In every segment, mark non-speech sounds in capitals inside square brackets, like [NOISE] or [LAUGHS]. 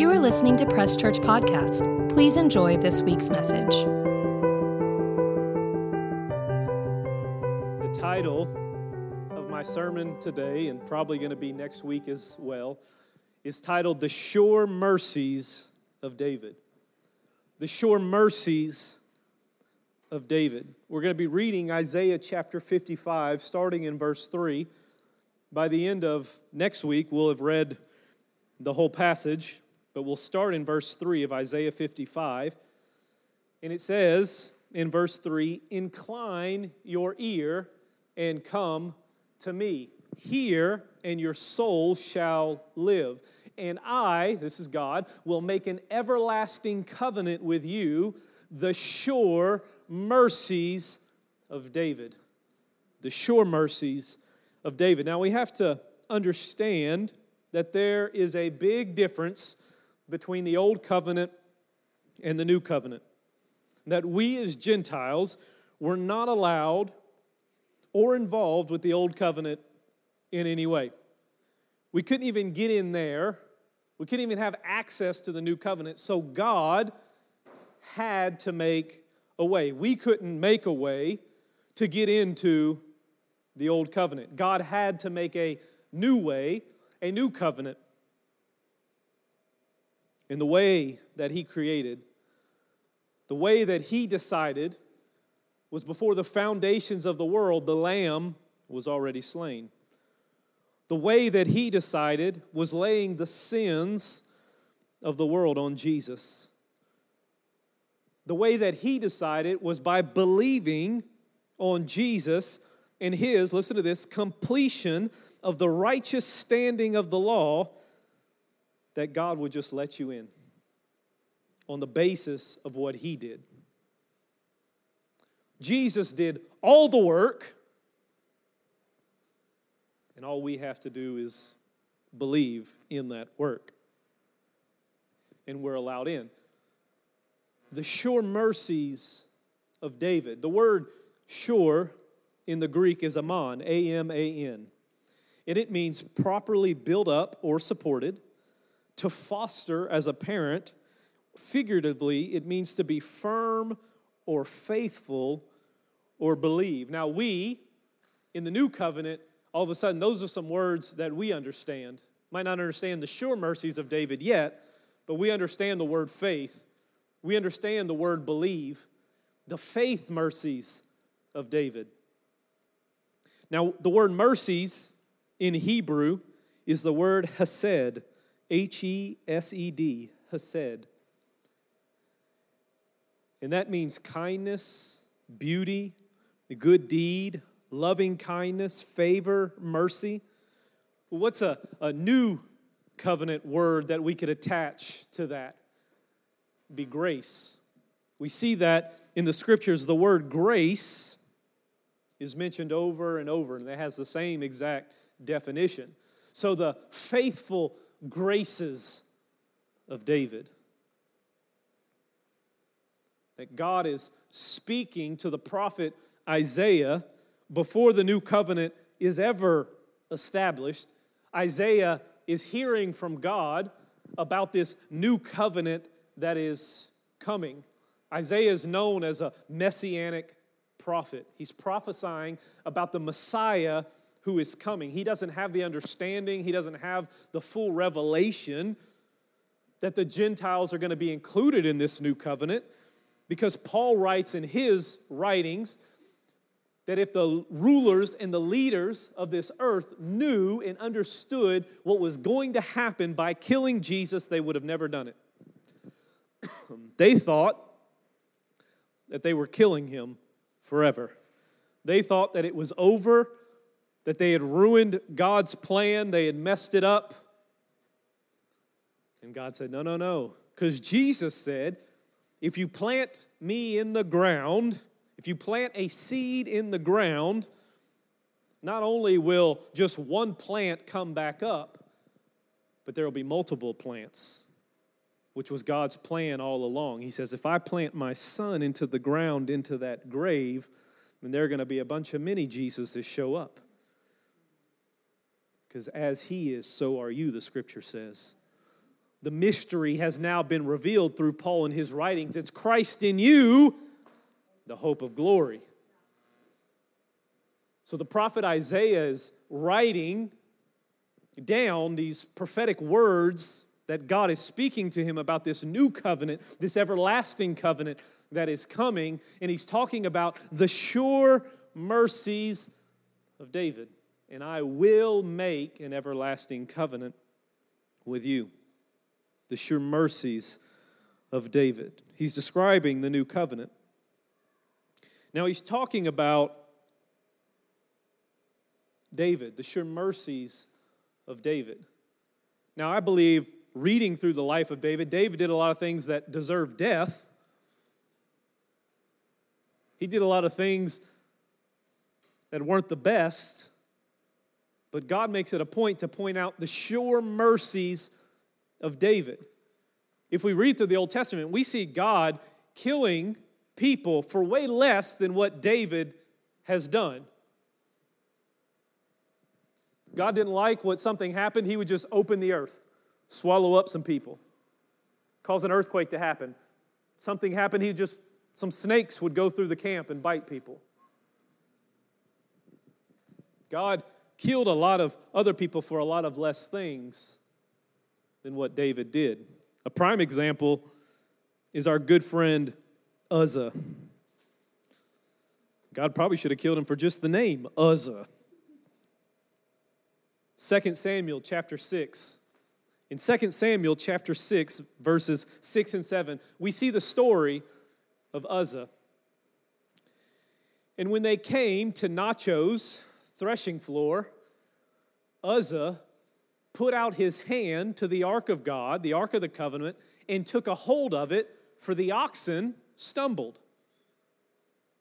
You are listening to Press Church Podcast. Please enjoy this week's message. The title of my sermon today, and probably going to be next week as well, is titled The Sure Mercies of David. The Sure Mercies of David. We're going to be reading Isaiah chapter 55, starting in verse 3. By the end of next week, we'll have read the whole passage, but we'll start in verse 3 of Isaiah 55. And it says in verse 3 Incline your ear and come to me. Hear, and your soul shall live. And I, this is God, will make an everlasting covenant with you, the sure mercies of David. The sure mercies of David. Now we have to understand that there is a big difference between the old covenant and the new covenant. That we as Gentiles were not allowed or involved with the old covenant in any way. We couldn't even get in there. We couldn't even have access to the new covenant. So God had to make a way. We couldn't make a way to get into the old covenant. God had to make a new way, a new covenant. In the way that He created, the way that He decided was before the foundations of the world, the Lamb was already slain. The way that He decided was laying the sins of the world on Jesus. The way that He decided was by believing on Jesus and his, listen to this, completion of the righteous standing of the law, that God would just let you in on the basis of what he did. Jesus did all the work, and all we have to do is believe in that work. And we're allowed in. The sure mercies of David. The word sure in the Greek is aman, A M A N. And it means properly built up or supported, to foster as a parent. Figuratively, it means to be firm or faithful or believe. Now, we, in the new covenant, all of a sudden, those are some words that we understand. Might not understand the sure mercies of David yet, but we understand the word faith. We understand the word believe, the faith mercies of David. Now, the word mercies in Hebrew is the word hesed, H E S E D, hesed. And that means kindness, beauty, a good deed, loving kindness, favor, mercy. What's a, a new covenant word that we could attach to that? Be grace. We see that in the scriptures, the word grace is mentioned over and over, and it has the same exact definition. So, the faithful graces of David. That God is speaking to the prophet Isaiah before the new covenant is ever established. Isaiah is hearing from God about this new covenant that is coming. Isaiah is known as a messianic prophet. He's prophesying about the Messiah who is coming. He doesn't have the understanding, he doesn't have the full revelation that the Gentiles are going to be included in this new covenant because Paul writes in his writings that if the rulers and the leaders of this earth knew and understood what was going to happen by killing Jesus, they would have never done it. [CLEARS THROAT] they thought that they were killing him forever. They thought that it was over, that they had ruined God's plan, they had messed it up. And God said, No, no, no. Because Jesus said, If you plant me in the ground, if you plant a seed in the ground, not only will just one plant come back up, but there will be multiple plants, which was God's plan all along. He says, If I plant my son into the ground, into that grave, then there are going to be a bunch of mini Jesuses show up. Because as he is, so are you, the scripture says. the mystery has now been revealed through Paul and his writings. It's Christ in you, the hope of glory. So the prophet Isaiah is writing down these prophetic words that God is speaking to him about this new covenant, this everlasting covenant that is coming. And he's talking about the sure mercies of David. And I will make an everlasting covenant with you. The sure mercies of David. He's describing the new covenant. Now he's talking about David, the sure mercies of David. Now, I believe reading through the life of David, David did a lot of things that deserve death. He did a lot of things that weren't the best, but God makes it a point to point out the sure mercies of David. If we read through the Old Testament, we see God killing people for way less than what David has done. God didn't like what something happened, He would just open the earth, swallow up some people, cause an earthquake to happen. Something happened, He just, some snakes would go through the camp and bite people. God killed a lot of other people for a lot of less things than what David did. A prime example is our good friend Uzzah. God probably should have killed him for just the name, Uzzah. 2 Samuel chapter 6. In 2 Samuel chapter 6, verses 6 and 7, we see the story of Uzzah. And when they came to Nachos threshing floor, Uzzah put out his hand to the ark of God, the ark of the covenant, and took a hold of it, for the oxen stumbled.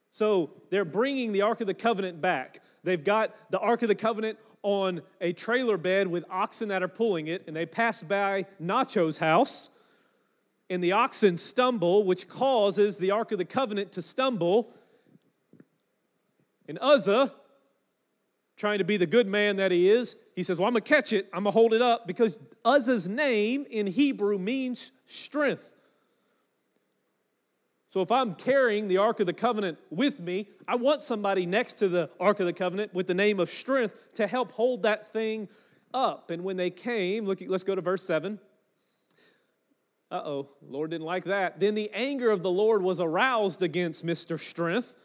So they're bringing the ark of the covenant back. They've got the ark of the covenant on a trailer bed with oxen that are pulling it, and they pass by Nacho's house, and the oxen stumble, which causes the Ark of the Covenant to stumble. And Uzzah, trying to be the good man that he is, he says, Well, I'm gonna catch it, I'm gonna hold it up, because Uzzah's name in Hebrew means strength. So if I'm carrying the Ark of the Covenant with me, I want somebody next to the Ark of the Covenant with the name of strength to help hold that thing up. And when they came, look, let's go to verse 7. Uh oh, Lord didn't like that. Then the anger of the Lord was aroused against Mr. Strength,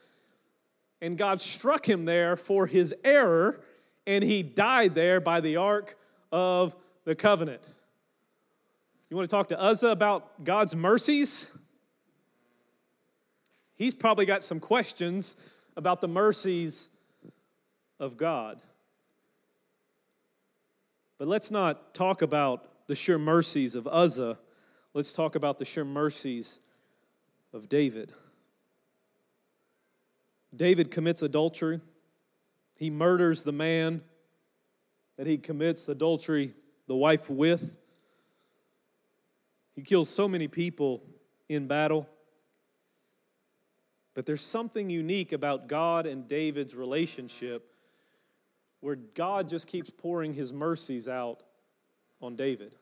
and God struck him there for his error, and he died there by the Ark of the Covenant. You want to talk to Uzzah about God's mercies? he's probably got some questions about the mercies of God. But let's not talk about the sure mercies of Uzzah. Let's talk about the sure mercies of David. David commits adultery. He murders the man that he commits adultery, the wife with. He kills so many people in battle. But there's something unique about God and David's relationship where God just keeps pouring his mercies out on David.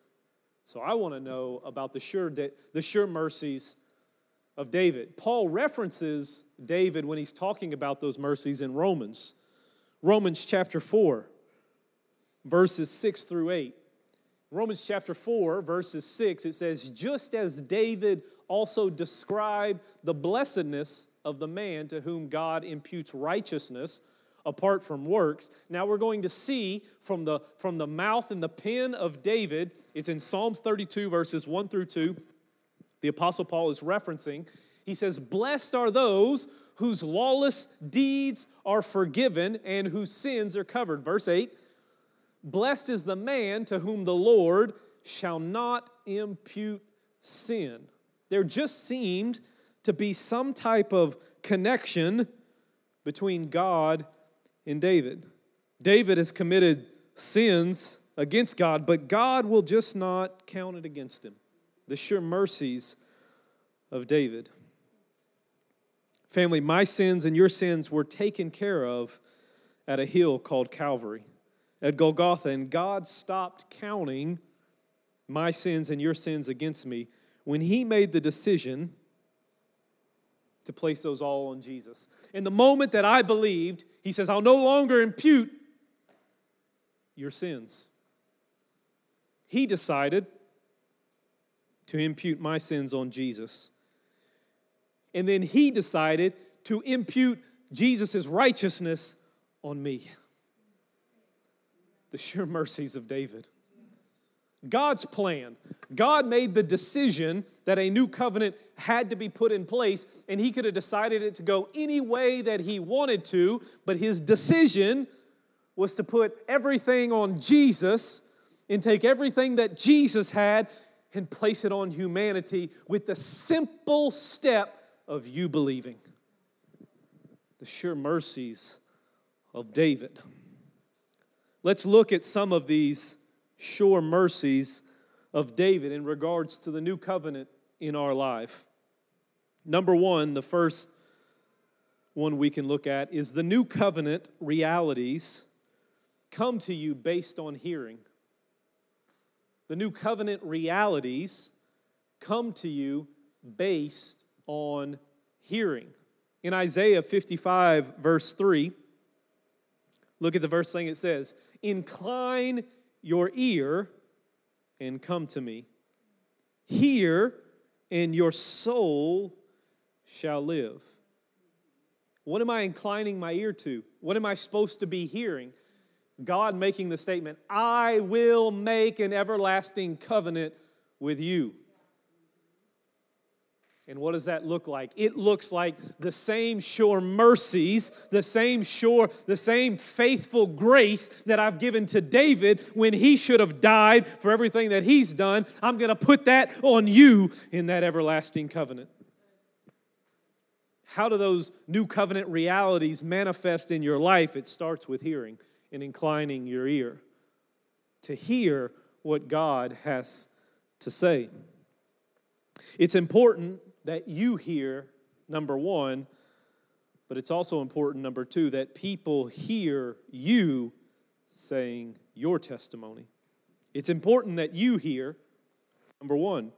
So I want to know about the sure, the sure mercies of David. Paul references David when he's talking about those mercies in Romans. Romans chapter 4, verses 6 through 8. Romans chapter 4, verses 6, it says, Just as David also described the blessedness of the man to whom God imputes righteousness apart from works. Now we're going to see from the, from the mouth and the pen of David, it's in Psalms 32, verses 1 through 2. The Apostle Paul is referencing. He says, Blessed are those whose lawless deeds are forgiven and whose sins are covered. Verse 8 Blessed is the man to whom the Lord shall not impute sin. There just seemed to be some type of connection between God and David. David has committed sins against God, but God will just not count it against him. The sure mercies of David. Family, my sins and your sins were taken care of at a hill called Calvary, at Golgotha, and God stopped counting my sins and your sins against me, when he made the decision to place those all on Jesus. In the moment that I believed, he says, I'll no longer impute your sins. He decided to impute my sins on Jesus. And then he decided to impute Jesus' righteousness on me. The sure mercies of David. God's plan. God made the decision that a new covenant had to be put in place, and he could have decided it to go any way that he wanted to, but his decision was to put everything on Jesus and take everything that Jesus had and place it on humanity with the simple step of you believing. The sure mercies of David. Let's look at some of these sure mercies of David in regards to the new covenant in our life. Number one, the first one we can look at is the new covenant realities come to you based on hearing. The new covenant realities come to you based on hearing. In Isaiah 55, verse 3, look at the verse thing it says Incline your ear and come to me. Hear, and your soul shall live. What am I inclining my ear to? What am I supposed to be hearing? God making the statement, I will make an everlasting covenant with you. And what does that look like? It looks like the same sure mercies, the same sure, the same faithful grace that I've given to David when he should have died for everything that he's done. I'm going to put that on you in that everlasting covenant. How do those new covenant realities manifest in your life? It starts with hearing and inclining your ear to hear what God has to say. It's important that you hear, number one, but it's also important, number two, that people hear you saying your testimony. It's important that you hear, number one.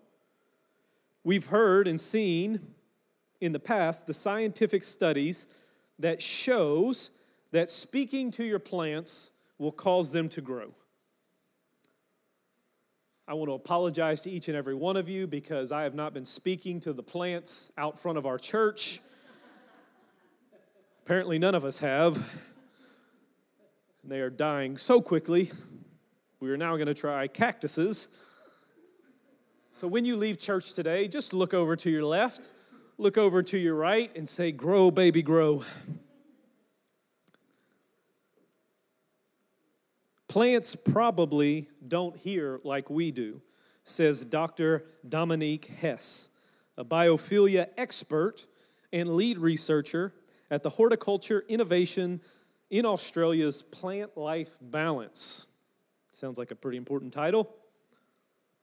We've heard and seen in the past the scientific studies that shows that speaking to your plants will cause them to grow. I want to apologize to each and every one of you because I have not been speaking to the plants out front of our church. Apparently, none of us have. And they are dying so quickly. We are now going to try cactuses. So, when you leave church today, just look over to your left, look over to your right, and say, Grow, baby, grow. Plants probably don't hear like we do, says Dr. Dominique Hes, a biophilia expert and lead researcher at the Horticulture Innovation in Australia's Plant Life Balance. Sounds like a pretty important title.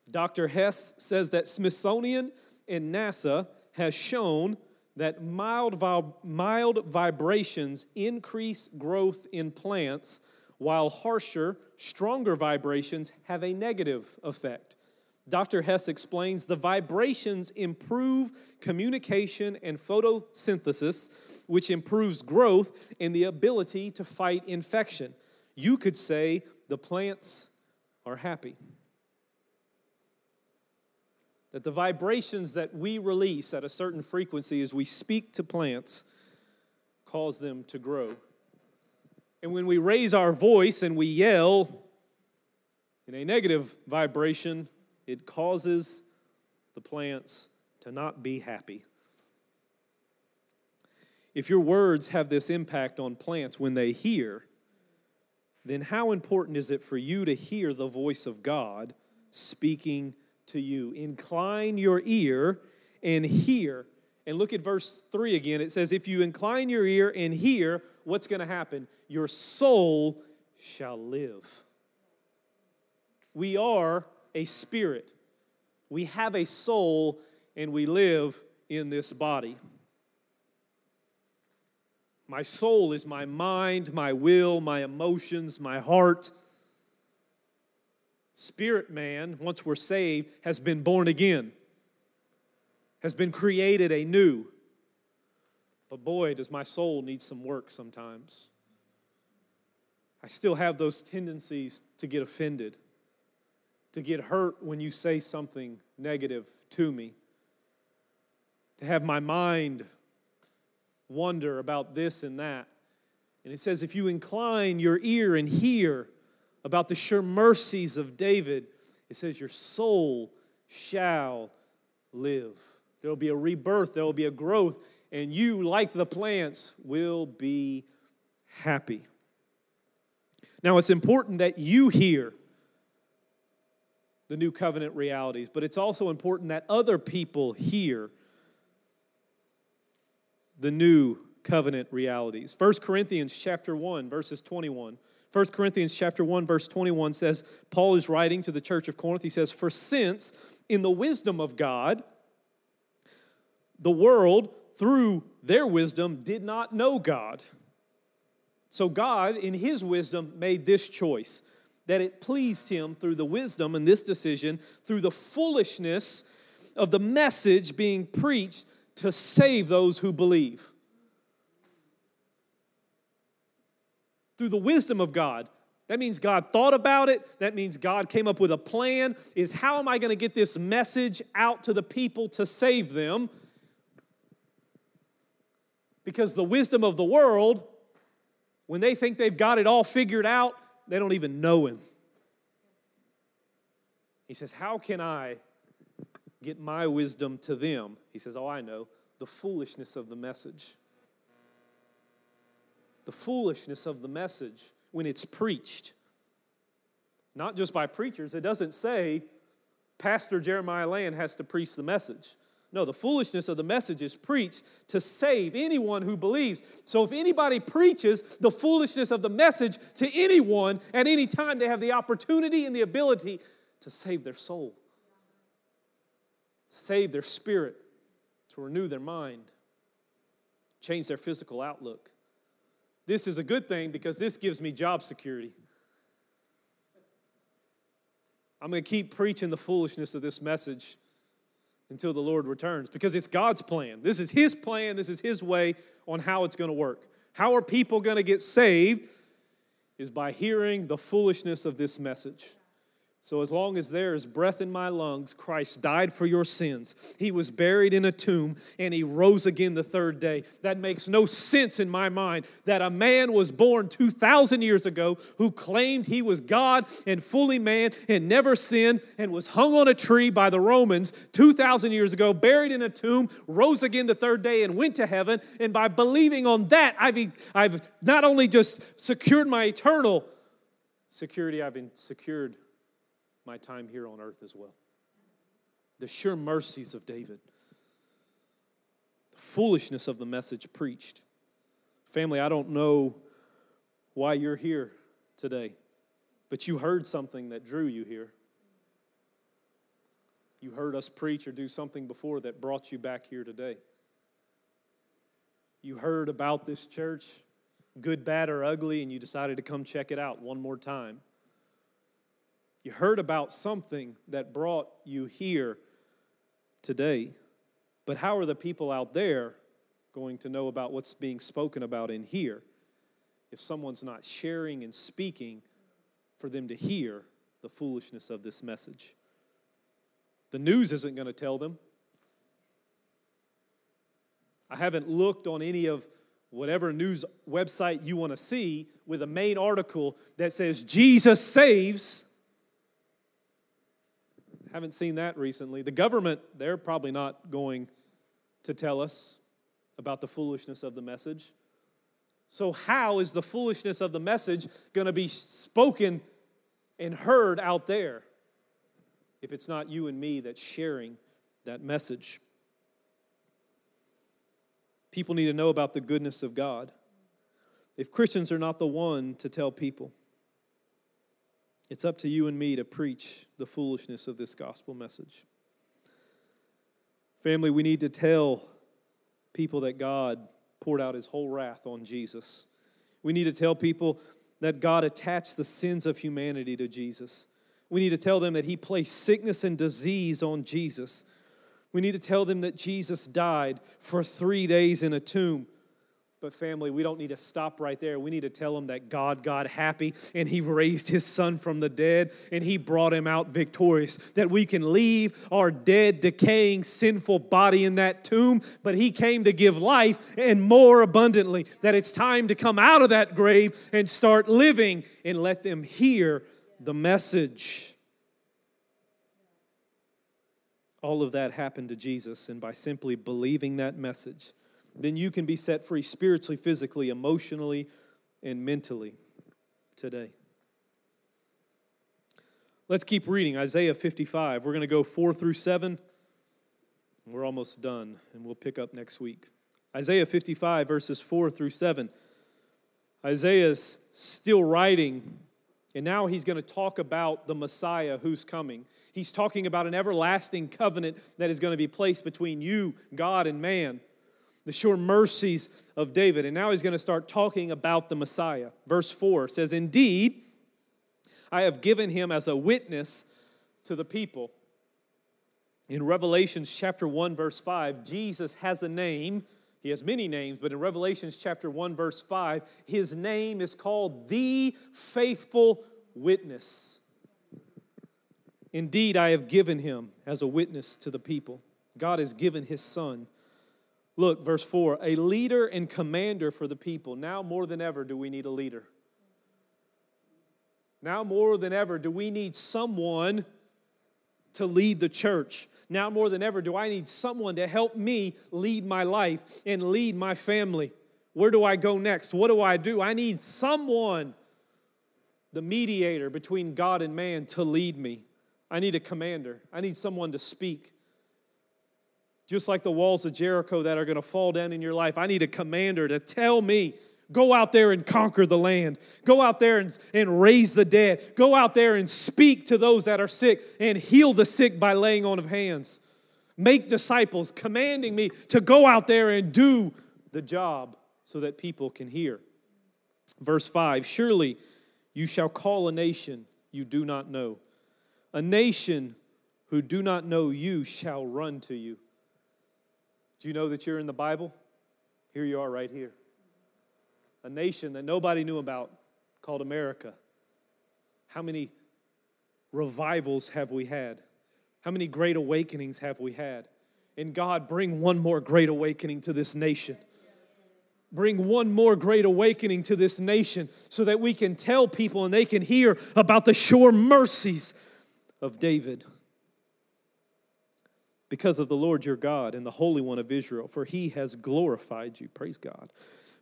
Dr. Hes says that Smithsonian and NASA has shown that mild, mild vibrations increase growth in plants while harsher, stronger vibrations have a negative effect. Dr. Hes explains the vibrations improve communication and photosynthesis, which improves growth and the ability to fight infection. You could say the plants are happy. That the vibrations that we release at a certain frequency as we speak to plants cause them to grow. And when we raise our voice and we yell in a negative vibration, it causes the plants to not be happy. If your words have this impact on plants when they hear, then how important is it for you to hear the voice of God speaking to you? Incline your ear and hear. And look at verse 3 again. It says, If you incline your ear and hear, what's going to happen? Your soul shall live. We are a spirit, we have a soul, and we live in this body. My soul is my mind, my will, my emotions, my heart. Spirit man, once we're saved, has been born again, has been created anew. But boy, does my soul need some work sometimes. I still have those tendencies to get offended, to get hurt when you say something negative to me, to have my mind wonder about this and that. And it says, if you incline your ear and hear about the sure mercies of David, it says, your soul shall live. There will be a rebirth, there will be a growth, and you, like the plants, will be happy. Now, it's important that you hear the new covenant realities, but it's also important that other people hear the new covenant realities. 1 Corinthians chapter 1 verses 21. 1 Corinthians chapter 1 verse 21 says Paul is writing to the church of Corinth. He says, "For since in the wisdom of God the world through their wisdom did not know God. So God in his wisdom made this choice that it pleased him through the wisdom and this decision through the foolishness of the message being preached to save those who believe. Through the wisdom of God. That means God thought about it. That means God came up with a plan. Is how am I going to get this message out to the people to save them? Because the wisdom of the world, when they think they've got it all figured out, they don't even know Him. He says, How can I get my wisdom to them. He says, Oh, I know, the foolishness of the message. The foolishness of the message when it's preached. Not just by preachers, it doesn't say Pastor Jeremiah Land has to preach the message. No, the foolishness of the message is preached to save anyone who believes. So if anybody preaches the foolishness of the message to anyone at any time, they have the opportunity and the ability to save their soul save their spirit, to renew their mind, change their physical outlook. This is a good thing because this gives me job security. I'm going to keep preaching the foolishness of this message until the Lord returns because it's God's plan. This is His plan, this is His way on how it's going to work. How are people going to get saved? Is by hearing the foolishness of this message. So, as long as there is breath in my lungs, Christ died for your sins. He was buried in a tomb and he rose again the third day. That makes no sense in my mind that a man was born 2,000 years ago who claimed he was God and fully man and never sinned and was hung on a tree by the Romans 2,000 years ago, buried in a tomb, rose again the third day and went to heaven. And by believing on that, I've, I've not only just secured my eternal security, I've secured my time here on earth as well. The sure mercies of David, the foolishness of the message preached. Family, I don't know why you're here today, but you heard something that drew you here. You heard us preach or do something before that brought you back here today. You heard about this church, good, bad, or ugly, and you decided to come check it out one more time. You heard about something that brought you here today, but how are the people out there going to know about what's being spoken about in here if someone's not sharing and speaking for them to hear the foolishness of this message? The news isn't going to tell them. I haven't looked on any of whatever news website you want to see with a main article that says Jesus saves haven't seen that recently. The government, they're probably not going to tell us about the foolishness of the message. So, how is the foolishness of the message going to be spoken and heard out there if it's not you and me that's sharing that message? People need to know about the goodness of God. If Christians are not the one to tell people, it's up to you and me to preach the foolishness of this gospel message. Family, we need to tell people that God poured out his whole wrath on Jesus. We need to tell people that God attached the sins of humanity to Jesus. We need to tell them that He placed sickness and disease on Jesus. We need to tell them that Jesus died for three days in a tomb. But, family, we don't need to stop right there. We need to tell them that God got happy and He raised His Son from the dead and He brought Him out victorious. That we can leave our dead, decaying, sinful body in that tomb, but He came to give life and more abundantly. That it's time to come out of that grave and start living and let them hear the message. All of that happened to Jesus, and by simply believing that message, then you can be set free spiritually, physically, emotionally, and mentally today. Let's keep reading Isaiah 55. We're going to go 4 through 7. We're almost done, and we'll pick up next week. Isaiah 55, verses 4 through 7. Isaiah's still writing, and now he's going to talk about the Messiah who's coming. He's talking about an everlasting covenant that is going to be placed between you, God, and man the sure mercies of David. And now he's going to start talking about the Messiah. Verse 4 says, Indeed, I have given him as a witness to the people. In Revelations chapter 1, verse 5, Jesus has a name. He has many names, but in Revelations chapter 1, verse 5, his name is called the faithful witness. Indeed, I have given him as a witness to the people. God has given his son Look, verse 4 a leader and commander for the people. Now more than ever do we need a leader. Now more than ever do we need someone to lead the church. Now more than ever do I need someone to help me lead my life and lead my family. Where do I go next? What do I do? I need someone, the mediator between God and man, to lead me. I need a commander. I need someone to speak just like the walls of Jericho that are going to fall down in your life. I need a commander to tell me go out there and conquer the land. Go out there and, and raise the dead. Go out there and speak to those that are sick and heal the sick by laying on of hands. Make disciples, commanding me to go out there and do the job so that people can hear. Verse 5 Surely you shall call a nation you do not know. A nation who do not know you shall run to you. Do you know that you're in the Bible? Here you are right here. A nation that nobody knew about called America. How many revivals have we had? How many great awakenings have we had? And God, bring one more great awakening to this nation. Bring one more great awakening to this nation so that we can tell people and they can hear about the sure mercies of David because of the Lord your God and the Holy One of Israel, for he has glorified you. Praise God.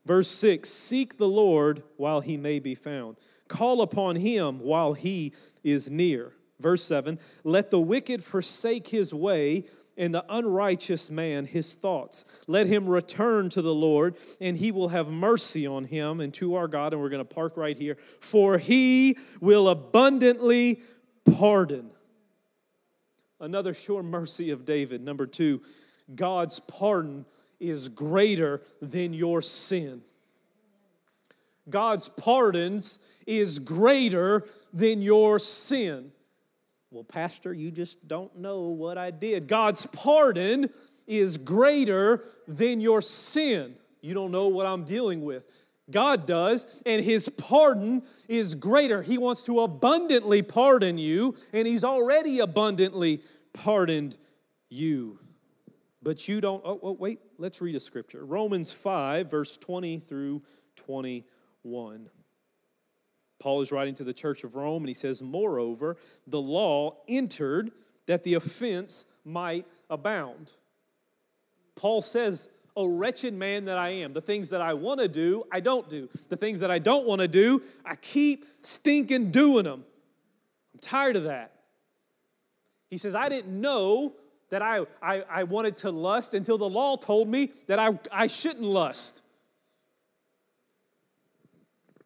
Verse 6 Seek the Lord while he may be found, call upon him while he is near. Verse 7 Let the wicked forsake his way and the unrighteous man his thoughts. Let him return to the Lord, and he will have mercy on him and to our God. And we're going to park right here. For he will abundantly pardon. Another sure mercy of David. Number two, God's pardon is greater than your sin. God's pardons is greater than your sin. Well, Pastor, you just don't know what I did. God's pardon is greater than your sin. You don't know what I'm dealing with. God does, and His pardon is greater. He wants to abundantly pardon you, and He's already abundantly pardoned you. But you don't, oh, oh, wait, let's read a scripture. Romans 5, verse 20 through 21. Paul is writing to the church of Rome, and he says, Moreover, the law entered that the offense might abound. Paul says, O wretched man that I am, the things that I want to do, I don't do. The things that I don't want to do, I keep stinking doing them. I'm tired of that. He says, I didn't know that I, I, I wanted to lust until the law told me that I, I shouldn't lust.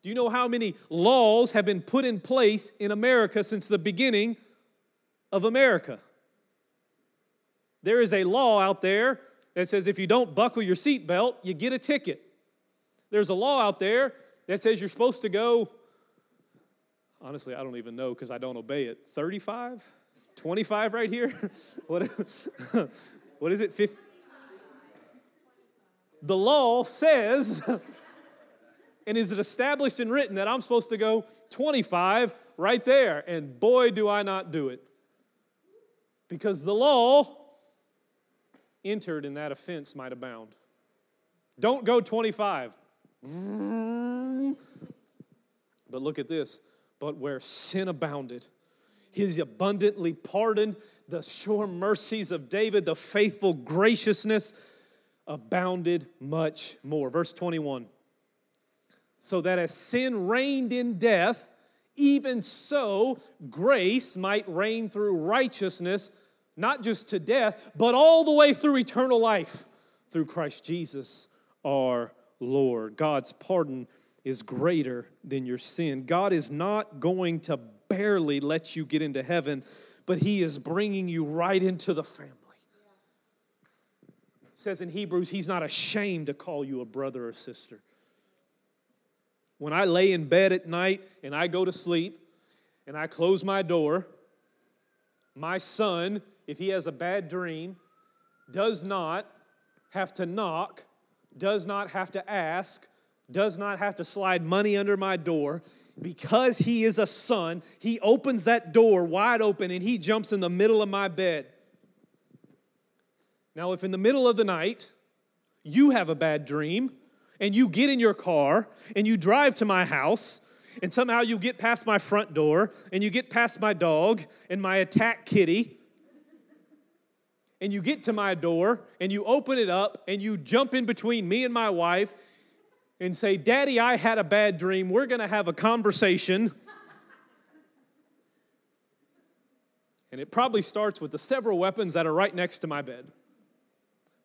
Do you know how many laws have been put in place in America since the beginning of America? There is a law out there that says if you don't buckle your seatbelt, you get a ticket. There's a law out there that says you're supposed to go honestly, I don't even know because I don't obey it. 35? 25 right here? [LAUGHS] what, [LAUGHS] what is it? 50? The law says, [LAUGHS] and is it established and written that I'm supposed to go 25 right there? And boy, do I not do it. Because the law entered and that offense might abound. Don't go 25. But look at this. But where sin abounded, his abundantly pardoned, the sure mercies of David, the faithful graciousness abounded much more. Verse 21 So that as sin reigned in death, even so grace might reign through righteousness, not just to death, but all the way through eternal life through Christ Jesus our Lord. God's pardon is greater than your sin. God is not going to barely let you get into heaven, but He is bringing you right into the family. Says in Hebrews, He's not ashamed to call you a brother or sister. When I lay in bed at night and I go to sleep and I close my door, my son, if he has a bad dream, does not have to knock, does not have to ask, does not have to slide money under my door. Because he is a son, he opens that door wide open and he jumps in the middle of my bed. Now, if in the middle of the night you have a bad dream and you get in your car and you drive to my house and somehow you get past my front door and you get past my dog and my attack kitty and you get to my door and you open it up and you jump in between me and my wife and say, Daddy, I had a bad dream. We're going to have a conversation. and it probably starts with the several weapons that are right next to my bed.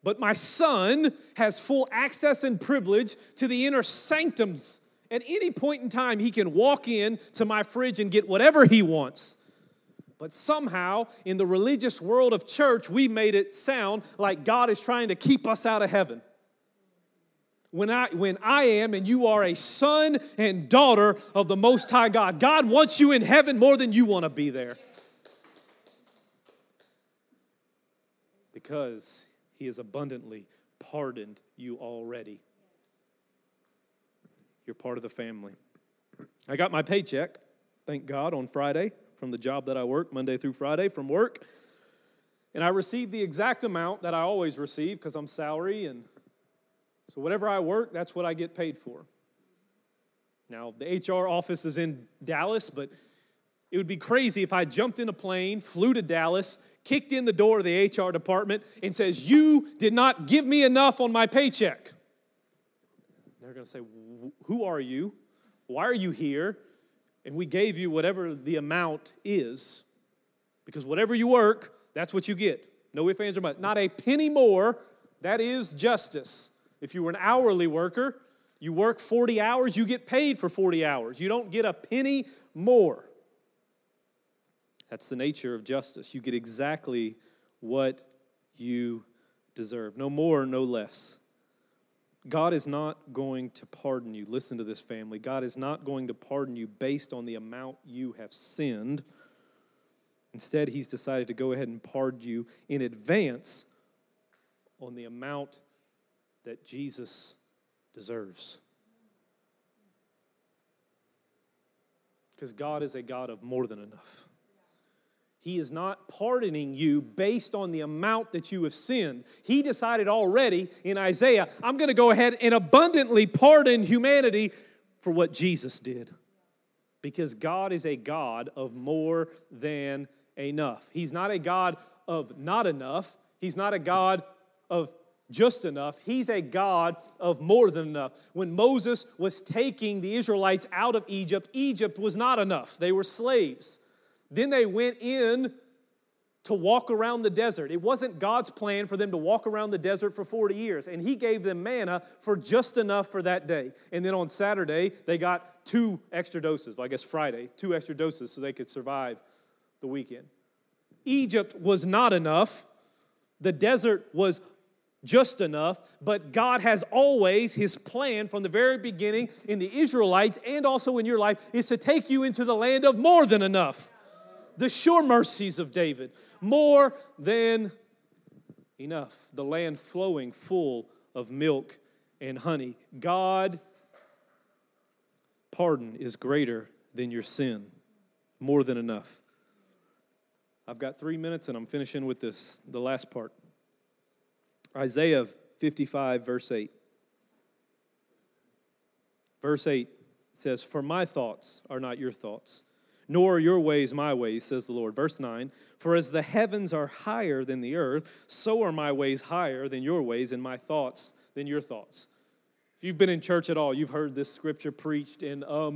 But my son has full access and privilege to the inner sanctums. At any point in time, he can walk in to my fridge and get whatever he wants. But somehow, in the religious world of church, we made it sound like God is trying to keep us out of heaven when I, when I am and you are a son and daughter of the Most High God. God wants you in heaven more than you want to be there. Because He has abundantly pardoned you already. You're part of the family. I got my paycheck, thank God, on Friday from the job that I work Monday through Friday from work. And I receive the exact amount that I always receive because I'm salary and so whatever I work, that's what I get paid for. Now, the HR office is in Dallas, but it would be crazy if I jumped in a plane, flew to Dallas, kicked in the door of the HR department, and says, You did not give me enough on my paycheck. They're going to say, Who are you? Why are you here? And we gave you whatever the amount is, because whatever you work, that's what you get. No ifs, ands, or buts. Not a penny more. That is justice. If you were an hourly worker, you work 40 hours, you get paid for 40 hours. You don't get a penny more. That's the nature of justice. You get exactly what you deserve, no more, no less. God is not going to pardon you. Listen to this, family. God is not going to pardon you based on the amount you have sinned. Instead, He's decided to go ahead and pardon you in advance on the amount that Jesus deserves. Because God is a God of more than enough. He is not pardoning you based on the amount that you have sinned. He decided already in Isaiah, I'm going to go ahead and abundantly pardon humanity for what Jesus did. Because God is a God of more than enough. He's not a God of not enough. He's not a God of just enough. He's a God of more than enough. When Moses was taking the Israelites out of Egypt, Egypt was not enough. They were slaves. Then they went in to walk around the desert. It wasn't God's plan for them to walk around the desert for 40 years. And He gave them manna for just enough for that day. And then on Saturday, they got two extra doses. Well, I guess Friday, two extra doses so they could survive the weekend. Egypt was not enough. The desert was just enough, but God has always, His plan from the very beginning in the Israelites and also in your life is to take you into the land of more than enough. The sure mercies of David, more than enough. The land flowing full of milk and honey. God, pardon is greater than your sin, more than enough. I've got three minutes and I'm finishing with this, the last part. Isaiah 55, verse 8. Verse 8 says, For my thoughts are not your thoughts, nor are your ways my ways, says the Lord. Verse 9, For as the heavens are higher than the earth, so are my ways higher than your ways, and my thoughts than your thoughts. If you've been in church at all, you've heard this scripture preached in a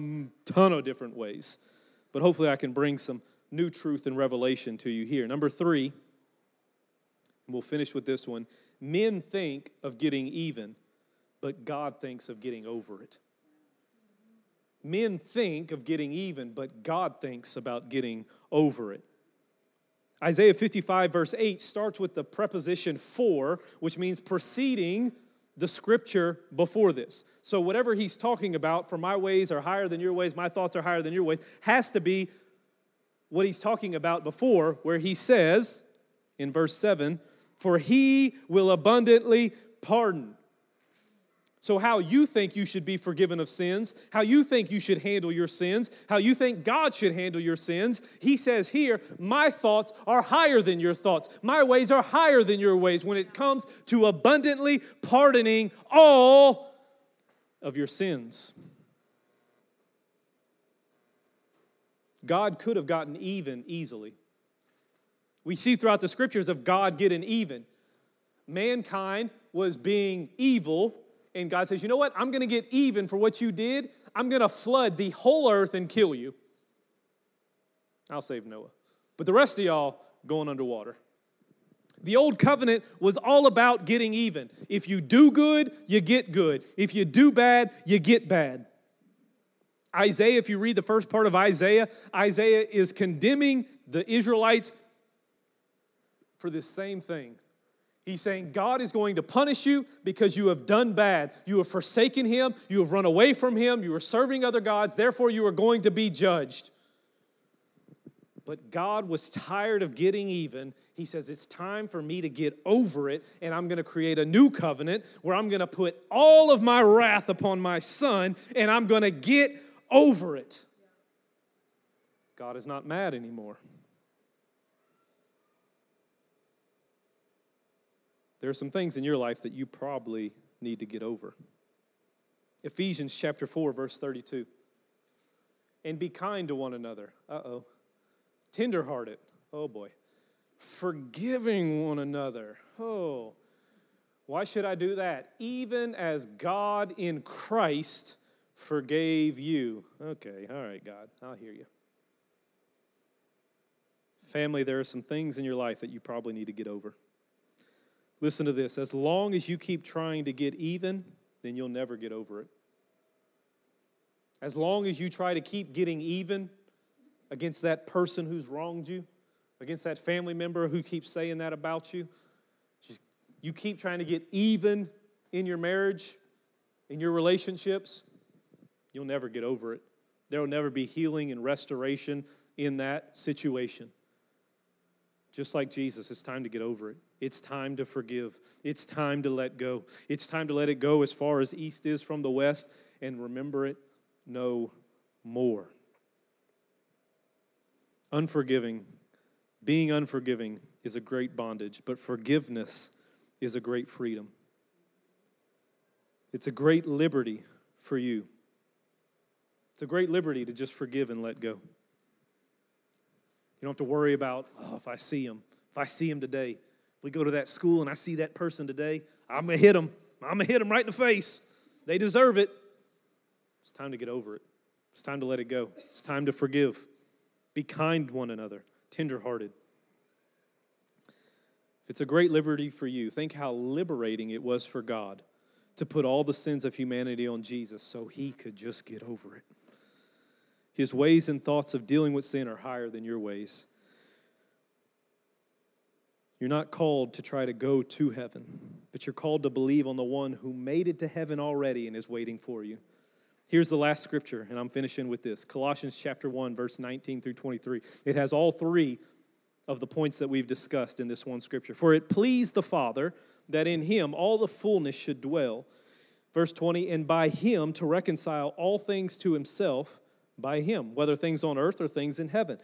ton of different ways. But hopefully, I can bring some new truth and revelation to you here. Number three, and we'll finish with this one Men think of getting even, but God thinks of getting over it. Men think of getting even, but God thinks about getting over it. Isaiah 55, verse 8, starts with the preposition for, which means preceding the scripture before this. So, whatever he's talking about, for my ways are higher than your ways, my thoughts are higher than your ways, has to be what he's talking about before, where he says in verse 7 for he will abundantly pardon. So, how you think you should be forgiven of sins, how you think you should handle your sins, how you think God should handle your sins, he says here, My thoughts are higher than your thoughts. My ways are higher than your ways when it comes to abundantly pardoning all of your sins. God could have gotten even easily. We see throughout the scriptures of God getting even. Mankind was being evil, and God says, You know what? I'm going to get even for what you did. I'm going to flood the whole earth and kill you. I'll save Noah. But the rest of y'all going underwater. The old covenant was all about getting even. If you do good, you get good. If you do bad, you get bad. Isaiah, if you read the first part of Isaiah, Isaiah is condemning the Israelites for this same thing. He's saying God is going to punish you because you have done bad. You have forsaken Him. You have run away from Him. You are serving other gods. Therefore, you are going to be judged. But God was tired of getting even. He says, It's time for me to get over it, and I'm going to create a new covenant where I'm going to put all of my wrath upon my son, and I'm going to get over it. God is not mad anymore. There are some things in your life that you probably need to get over. Ephesians chapter 4, verse 32. And be kind to one another. Uh oh. Tenderhearted. Oh boy. Forgiving one another. Oh. Why should I do that? Even as God in Christ forgave you. Okay, all right, God, I'll hear you. Family, there are some things in your life that you probably need to get over. Listen to this as long as you keep trying to get even, then you'll never get over it. As long as you try to keep getting even against that person who's wronged you, against that family member who keeps saying that about you, you keep trying to get even in your marriage, in your relationships, you'll never get over it. There will never be healing and restoration in that situation. Just like Jesus, it's time to get over it. It's time to forgive. It's time to let go. It's time to let it go as far as east is from the west and remember it no more. Unforgiving, being unforgiving is a great bondage, but forgiveness is a great freedom. It's a great liberty for you. It's a great liberty to just forgive and let go. You don't have to worry about, oh, if I see him, if I see him today, if we go to that school and I see that person today, I'm going to hit him. I'm going to hit him right in the face. They deserve it. It's time to get over it. It's time to let it go. It's time to forgive. Be kind one another, tenderhearted. If it's a great liberty for you, think how liberating it was for God to put all the sins of humanity on Jesus so he could just get over it. His ways and thoughts of dealing with sin are higher than your ways. You're not called to try to go to heaven. but you're called to believe on the one who made it to heaven already and is waiting for you. Here's the last scripture, and I'm finishing with this Colossians chapter 1, verse 19 through 23. It has all three of the points that we've discussed in this one scripture. For it pleased the Father that in him all the fullness should dwell. Verse 20, and by him to reconcile all things to himself by him, whether things on earth or things in heaven,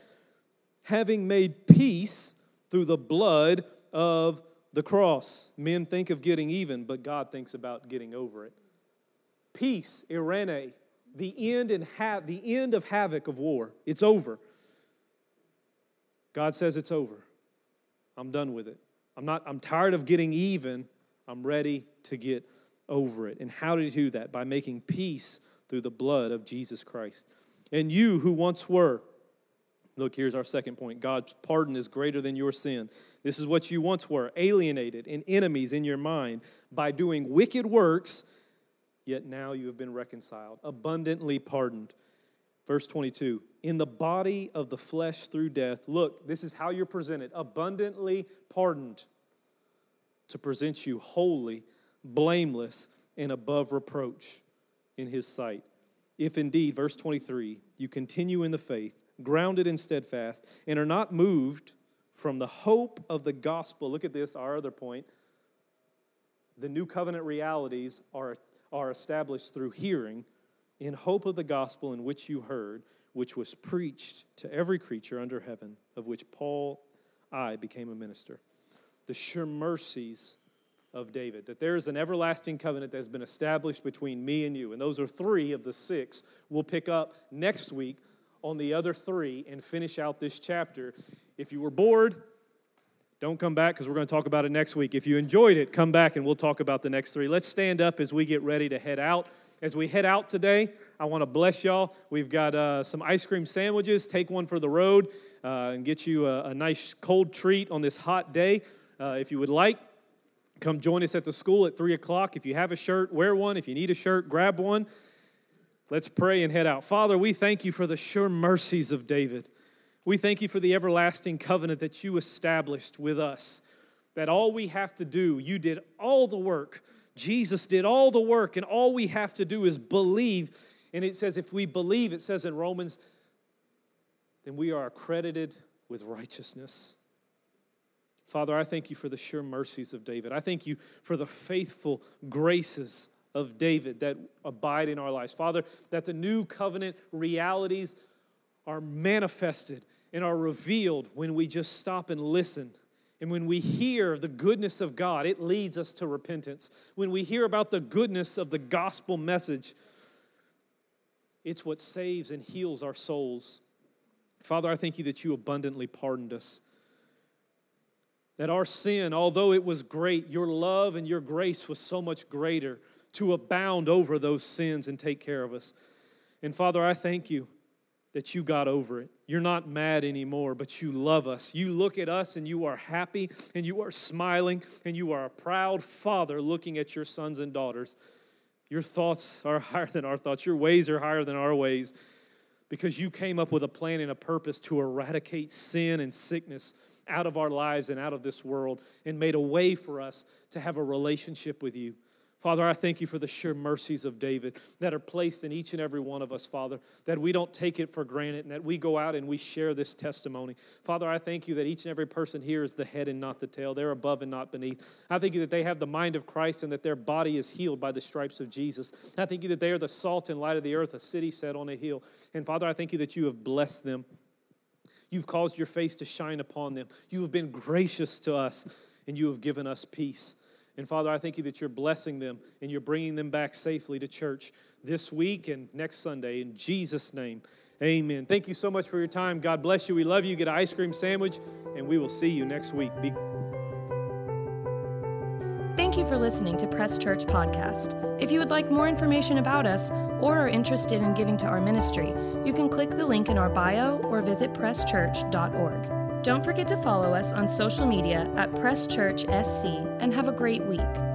having made peace through the blood of the cross. Men think of getting even, but God thinks about getting over it. Peace, eirene, the end and ha- the end of havoc of war. It's over. God says it's over. I'm done with it. I'm not I'm tired of getting even. I'm ready to get over it. And how did he do that? By making peace through the blood of Jesus Christ. And you who once were Look, here's our second point God's pardon is greater than your sin. This is what you once were alienated and enemies in your mind by doing wicked works, yet now you have been reconciled, abundantly pardoned. Verse 22 In the body of the flesh through death, look, this is how you're presented abundantly pardoned to present you holy, blameless, and above reproach in his sight. If indeed, verse 23, you continue in the faith grounded and steadfast, and are not moved from the hope of the gospel. Look at this, our other point. The new covenant realities are, are established through hearing in hope of the gospel in which you heard, which was preached to every creature under heaven, of which Paul, I, became a minister. The sure mercies of David, that there is an everlasting covenant that has been established between me and you. And those are three of the six we'll pick up next week on the other three and finish out this chapter. If you were bored, don't come back because we're going to talk about it next week. If you enjoyed it, come back and we'll talk about the next three. Let's stand up as we get ready to head out. As we head out today, I want to bless y'all. We've got uh, some ice cream sandwiches. Take one for the road uh, and get you a, a, nice cold treat on this hot day. Uh, if you would like, come join us at the school at 3 o'clock. If you have a shirt, wear one. If you need a shirt, grab one. Let's pray and head out. Father, we thank you for the sure mercies of David. We thank you for the everlasting covenant that you established with us. That all we have to do, you did all the work. Jesus did all the work, and all we have to do is believe. And it says, if we believe, it says in Romans, then we are accredited with righteousness. Father, I thank you for the sure mercies of David. I thank you for the faithful graces of David that abide in our lives. Father, that the new covenant realities are manifested and are revealed when we just stop and listen. And when we hear the goodness of God, it leads us to repentance. When we hear about the goodness of the gospel message, it's what saves and heals our souls. Father, I thank you that you abundantly pardoned us. That our sin, although it was great, your love and your grace was so much greater to abound over those sins and take care of us. And Father, I thank you that you got over it. You're not mad anymore, but you love us. You look at us and you are happy and you are smiling and you are a proud father looking at your sons and daughters. Your thoughts are [LAUGHS] higher than our thoughts, your ways are higher than our ways because you came up with a plan and a purpose to eradicate sin and sickness out of our lives and out of this world and made a way for us to have a relationship with you. Father, I thank you for the sure mercies of David that are placed in each and every one of us, Father, that we don't take it for granted and that we go out and we share this testimony. Father, I thank you that each and every person here is the head and not the tail. They're above and not beneath. I thank you that they have the mind of Christ and that their body is healed by the stripes of Jesus. I thank you that they are the salt and light of the earth, a city set on a hill. And Father, I thank you that you have blessed them. You've caused your face to shine upon them. You have been gracious to us and you have given us peace. And Father, I thank you that you're blessing them and you're bringing them back safely to church this week and next Sunday. In Jesus' name, amen. Thank you so much for your time. God bless you. We love you. Get an ice cream sandwich, and we will see you next week. Be- Thank you for listening to Press Church Podcast. If you would like more information about us or are interested in giving to our ministry, you can click the link in our bio or visit presschurch.org. Don't forget to follow us on social media at Press Church SC and have a great week.